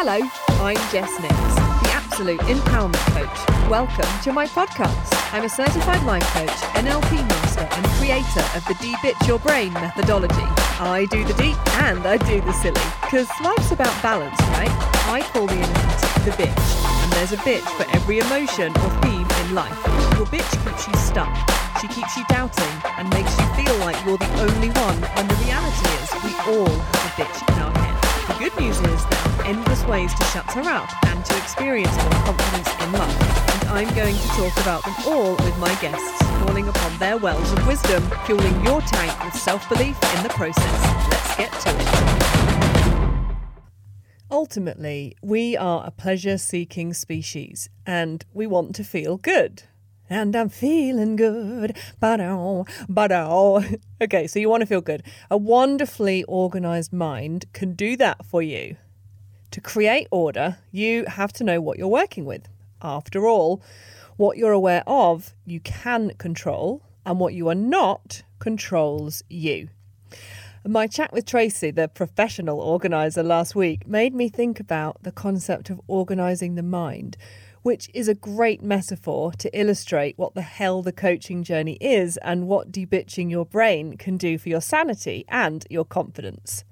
Hello, I'm Jess Nix, the absolute empowerment coach. Welcome to my podcast. I'm a certified life coach, NLP master, and creator of the De-Bitch Your Brain methodology. I do the deep and I do the silly, because life's about balance, right? I call the innocent the bitch, and there's a bitch for every emotion or theme in life. Your bitch keeps you stuck. She keeps you doubting and makes you feel like you're the only one when the reality ways to shut her up and to experience more confidence in life. And I'm going to talk about them all with my guests, calling upon their wells of wisdom, fueling your tank with self-belief in the process. Let's get to it. Ultimately, we are a pleasure seeking species and we want to feel good. And I'm feeling good. Ba-dow, ba-dow. Okay, so you want to feel good. A wonderfully organized mind can do that for you. To create order, you have to know what you're working with. After all, what you're aware of, you can control, and what you are not controls you. My chat with Tracy, the professional organizer last week, made me think about the concept of organizing the mind, which is a great metaphor to illustrate what the hell the coaching journey is and what debitching your brain can do for your sanity and your confidence.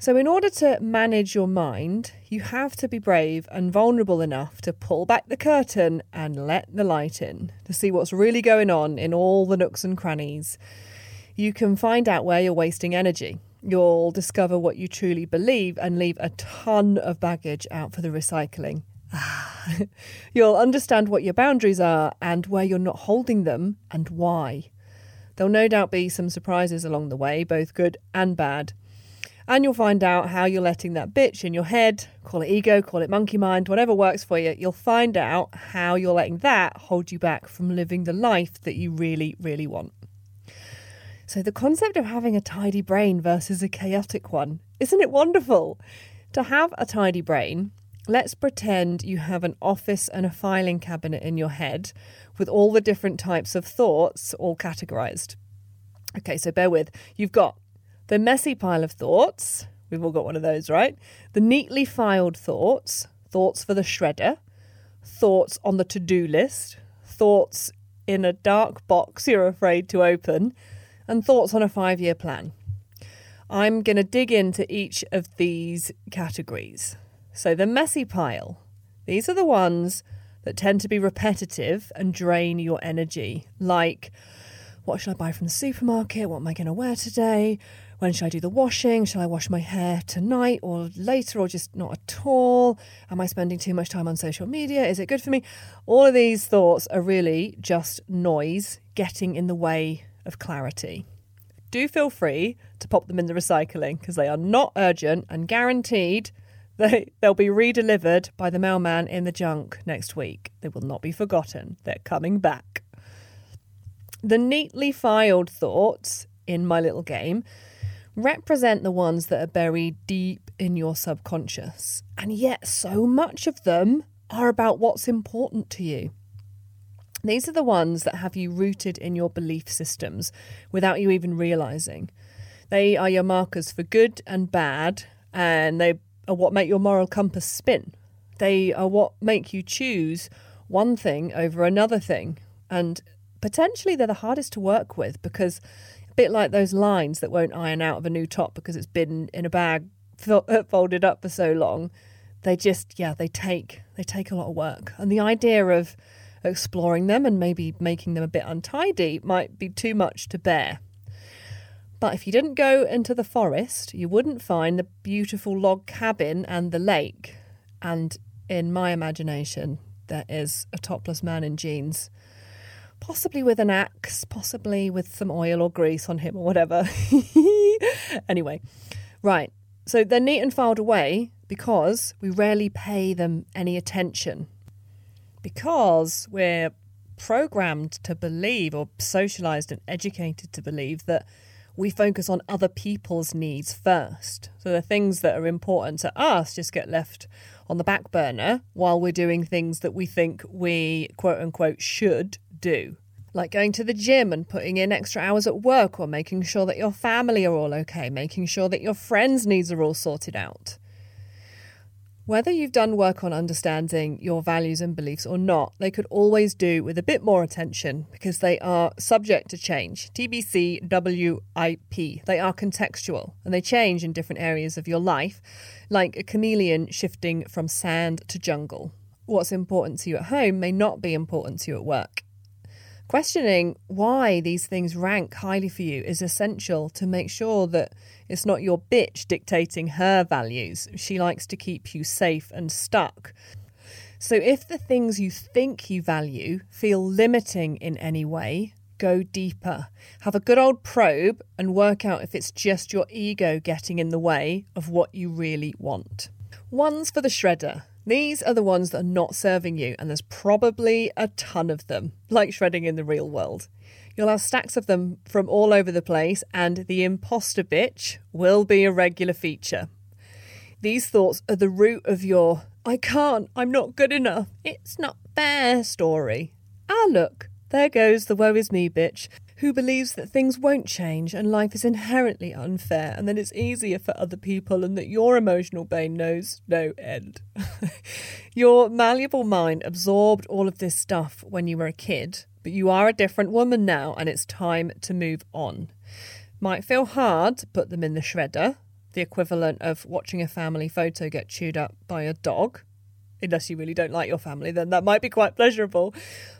So, in order to manage your mind, you have to be brave and vulnerable enough to pull back the curtain and let the light in to see what's really going on in all the nooks and crannies. You can find out where you're wasting energy. You'll discover what you truly believe and leave a ton of baggage out for the recycling. You'll understand what your boundaries are and where you're not holding them and why. There'll no doubt be some surprises along the way, both good and bad. And you'll find out how you're letting that bitch in your head, call it ego, call it monkey mind, whatever works for you, you'll find out how you're letting that hold you back from living the life that you really, really want. So, the concept of having a tidy brain versus a chaotic one, isn't it wonderful? To have a tidy brain, let's pretend you have an office and a filing cabinet in your head with all the different types of thoughts all categorized. Okay, so bear with. You've got the messy pile of thoughts. We've all got one of those, right? The neatly filed thoughts, thoughts for the shredder, thoughts on the to do list, thoughts in a dark box you're afraid to open, and thoughts on a five year plan. I'm going to dig into each of these categories. So, the messy pile, these are the ones that tend to be repetitive and drain your energy, like what should I buy from the supermarket? What am I going to wear today? When should I do the washing? Shall I wash my hair tonight or later or just not at all? Am I spending too much time on social media? Is it good for me? All of these thoughts are really just noise getting in the way of clarity. Do feel free to pop them in the recycling because they are not urgent and guaranteed they, they'll be redelivered by the mailman in the junk next week. They will not be forgotten. They're coming back. The neatly filed thoughts in my little game represent the ones that are buried deep in your subconscious. And yet, so much of them are about what's important to you. These are the ones that have you rooted in your belief systems without you even realizing. They are your markers for good and bad, and they are what make your moral compass spin. They are what make you choose one thing over another thing. And potentially they're the hardest to work with because bit like those lines that won't iron out of a new top because it's been in a bag folded up for so long. They just, yeah, they take they take a lot of work, and the idea of exploring them and maybe making them a bit untidy might be too much to bear. But if you didn't go into the forest, you wouldn't find the beautiful log cabin and the lake. And in my imagination, there is a topless man in jeans possibly with an axe, possibly with some oil or grease on him or whatever. anyway, right. So they're neat and filed away because we rarely pay them any attention. Because we're programmed to believe or socialized and educated to believe that we focus on other people's needs first. So the things that are important to us just get left on the back burner while we're doing things that we think we quote unquote should do. Like going to the gym and putting in extra hours at work, or making sure that your family are all okay, making sure that your friends' needs are all sorted out. Whether you've done work on understanding your values and beliefs or not, they could always do with a bit more attention because they are subject to change. TBC, WIP. They are contextual and they change in different areas of your life, like a chameleon shifting from sand to jungle. What's important to you at home may not be important to you at work. Questioning why these things rank highly for you is essential to make sure that it's not your bitch dictating her values. She likes to keep you safe and stuck. So if the things you think you value feel limiting in any way, go deeper. Have a good old probe and work out if it's just your ego getting in the way of what you really want. One's for the shredder. These are the ones that are not serving you, and there's probably a ton of them, like shredding in the real world. You'll have stacks of them from all over the place, and the imposter bitch will be a regular feature. These thoughts are the root of your I can't, I'm not good enough, it's not fair story. Ah, look, there goes the woe is me bitch who believes that things won't change and life is inherently unfair and that it's easier for other people and that your emotional pain knows no end. your malleable mind absorbed all of this stuff when you were a kid, but you are a different woman now and it's time to move on. Might feel hard to put them in the shredder, the equivalent of watching a family photo get chewed up by a dog unless you really don't like your family, then that might be quite pleasurable.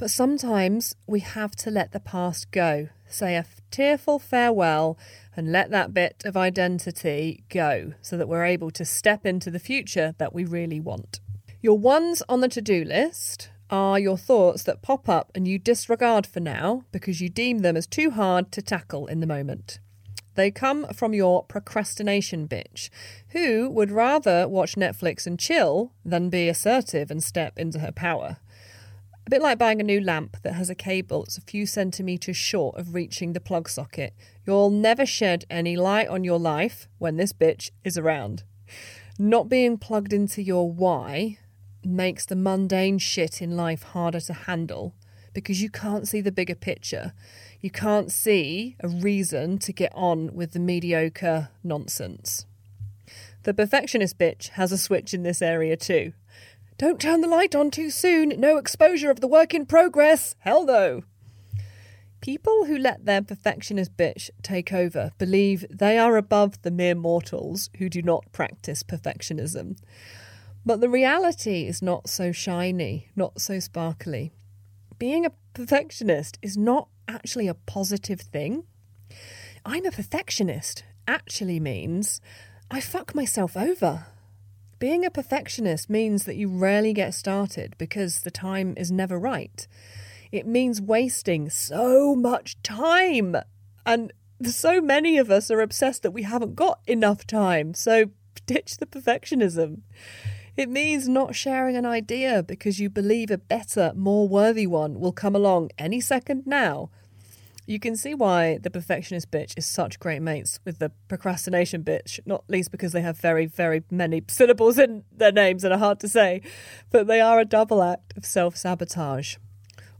But sometimes we have to let the past go, say a tearful farewell, and let that bit of identity go so that we're able to step into the future that we really want. Your ones on the to do list are your thoughts that pop up and you disregard for now because you deem them as too hard to tackle in the moment. They come from your procrastination bitch, who would rather watch Netflix and chill than be assertive and step into her power. A bit like buying a new lamp that has a cable that's a few centimetres short of reaching the plug socket. You'll never shed any light on your life when this bitch is around. Not being plugged into your why makes the mundane shit in life harder to handle because you can't see the bigger picture. You can't see a reason to get on with the mediocre nonsense. The perfectionist bitch has a switch in this area too. Don't turn the light on too soon. No exposure of the work in progress. Hell no. People who let their perfectionist bitch take over believe they are above the mere mortals who do not practice perfectionism. But the reality is not so shiny, not so sparkly. Being a perfectionist is not actually a positive thing. I'm a perfectionist actually means I fuck myself over. Being a perfectionist means that you rarely get started because the time is never right. It means wasting so much time. And so many of us are obsessed that we haven't got enough time. So ditch the perfectionism. It means not sharing an idea because you believe a better, more worthy one will come along any second now you can see why the perfectionist bitch is such great mates with the procrastination bitch, not least because they have very, very many syllables in their names and are hard to say, but they are a double act of self sabotage.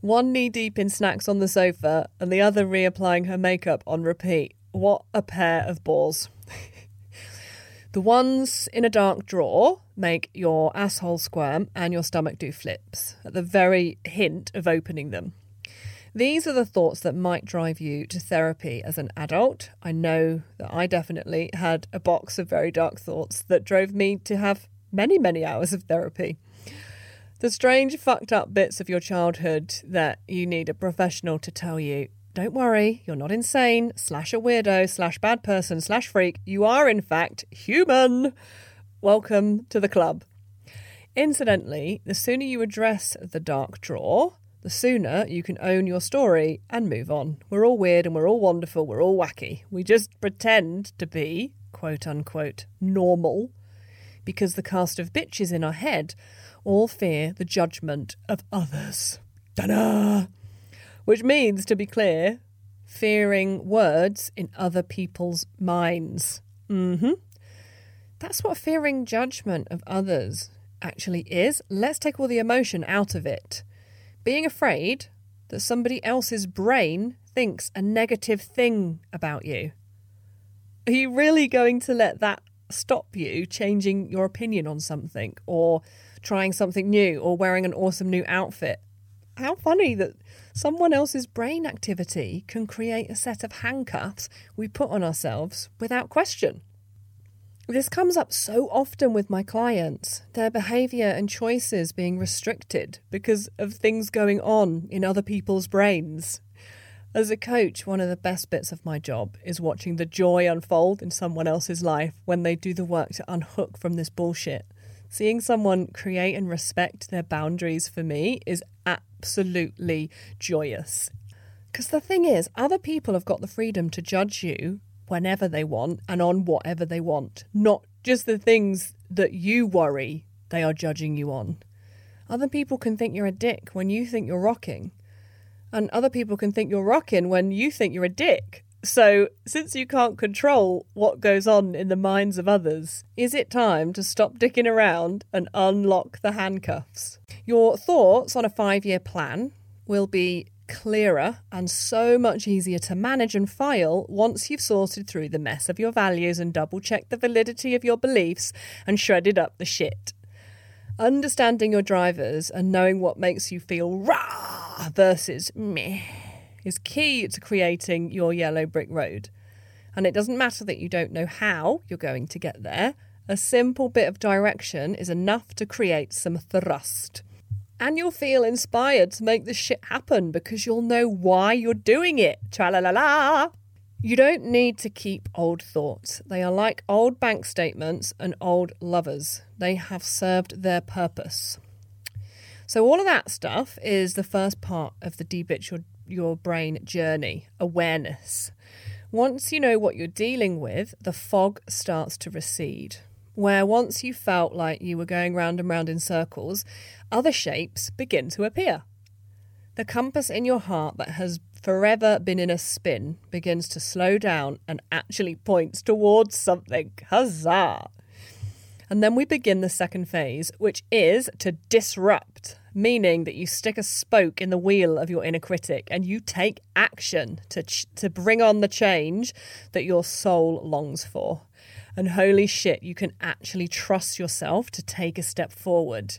One knee deep in snacks on the sofa and the other reapplying her makeup on repeat. What a pair of balls. the ones in a dark drawer make your asshole squirm and your stomach do flips at the very hint of opening them. These are the thoughts that might drive you to therapy as an adult. I know that I definitely had a box of very dark thoughts that drove me to have many, many hours of therapy. The strange, fucked up bits of your childhood that you need a professional to tell you don't worry, you're not insane, slash a weirdo, slash bad person, slash freak. You are, in fact, human. Welcome to the club. Incidentally, the sooner you address the dark drawer, the sooner you can own your story and move on. We're all weird and we're all wonderful, we're all wacky. We just pretend to be, quote unquote, normal because the cast of bitches in our head all fear the judgment of others. Ta-da! Which means, to be clear, fearing words in other people's minds. Mm-hmm. That's what fearing judgment of others actually is. Let's take all the emotion out of it being afraid that somebody else's brain thinks a negative thing about you. Are you really going to let that stop you changing your opinion on something or trying something new or wearing an awesome new outfit. How funny that someone else's brain activity can create a set of handcuffs we put on ourselves without question. This comes up so often with my clients, their behaviour and choices being restricted because of things going on in other people's brains. As a coach, one of the best bits of my job is watching the joy unfold in someone else's life when they do the work to unhook from this bullshit. Seeing someone create and respect their boundaries for me is absolutely joyous. Because the thing is, other people have got the freedom to judge you whenever they want and on whatever they want, not just the things that you worry they are judging you on. Other people can think you're a dick when you think you're rocking, and other people can think you're rocking when you think you're a dick. So, since you can't control what goes on in the minds of others, is it time to stop dicking around and unlock the handcuffs? Your thoughts on a five year plan will be clearer and so much easier to manage and file once you've sorted through the mess of your values and double checked the validity of your beliefs and shredded up the shit. Understanding your drivers and knowing what makes you feel rah versus meh is key to creating your yellow brick road. And it doesn't matter that you don't know how you're going to get there, a simple bit of direction is enough to create some thrust and you'll feel inspired to make this shit happen because you'll know why you're doing it. Tra la la la. You don't need to keep old thoughts. They are like old bank statements and old lovers. They have served their purpose. So, all of that stuff is the first part of the debitch your, your brain journey awareness. Once you know what you're dealing with, the fog starts to recede where once you felt like you were going round and round in circles, other shapes begin to appear. The compass in your heart that has forever been in a spin begins to slow down and actually points towards something. Huzzah! And then we begin the second phase, which is to disrupt, meaning that you stick a spoke in the wheel of your inner critic and you take action to, ch- to bring on the change that your soul longs for. And holy shit, you can actually trust yourself to take a step forward.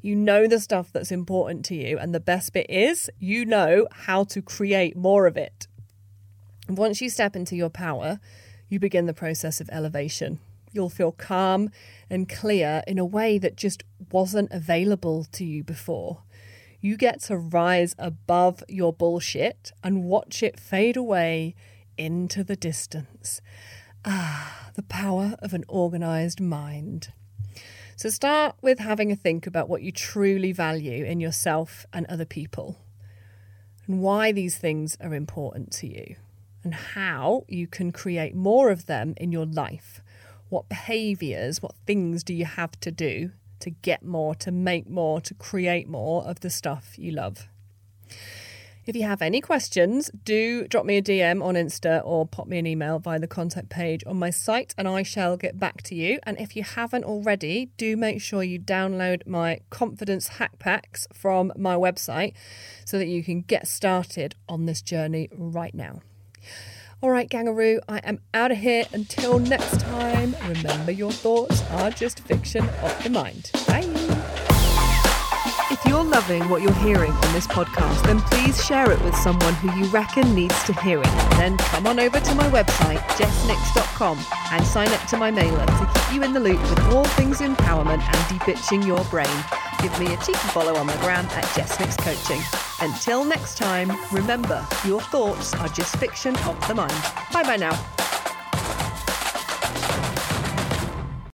You know the stuff that's important to you, and the best bit is you know how to create more of it. Once you step into your power, you begin the process of elevation. You'll feel calm and clear in a way that just wasn't available to you before. You get to rise above your bullshit and watch it fade away into the distance. Ah, the power of an organised mind. So start with having a think about what you truly value in yourself and other people, and why these things are important to you, and how you can create more of them in your life. What behaviours, what things do you have to do to get more, to make more, to create more of the stuff you love? If you have any questions, do drop me a DM on Insta or pop me an email via the contact page on my site and I shall get back to you. And if you haven't already, do make sure you download my confidence hack packs from my website so that you can get started on this journey right now. All right, Gangaroo, I am out of here. Until next time, remember your thoughts are just fiction of the mind. Bye. Loving what you're hearing on this podcast, then please share it with someone who you reckon needs to hear it. Then come on over to my website, jessnix.com, and sign up to my mailer to keep you in the loop with all things empowerment and debitching your brain. Give me a cheeky follow on the gram at Jessnix Coaching. Until next time, remember, your thoughts are just fiction of the mind. Bye bye now.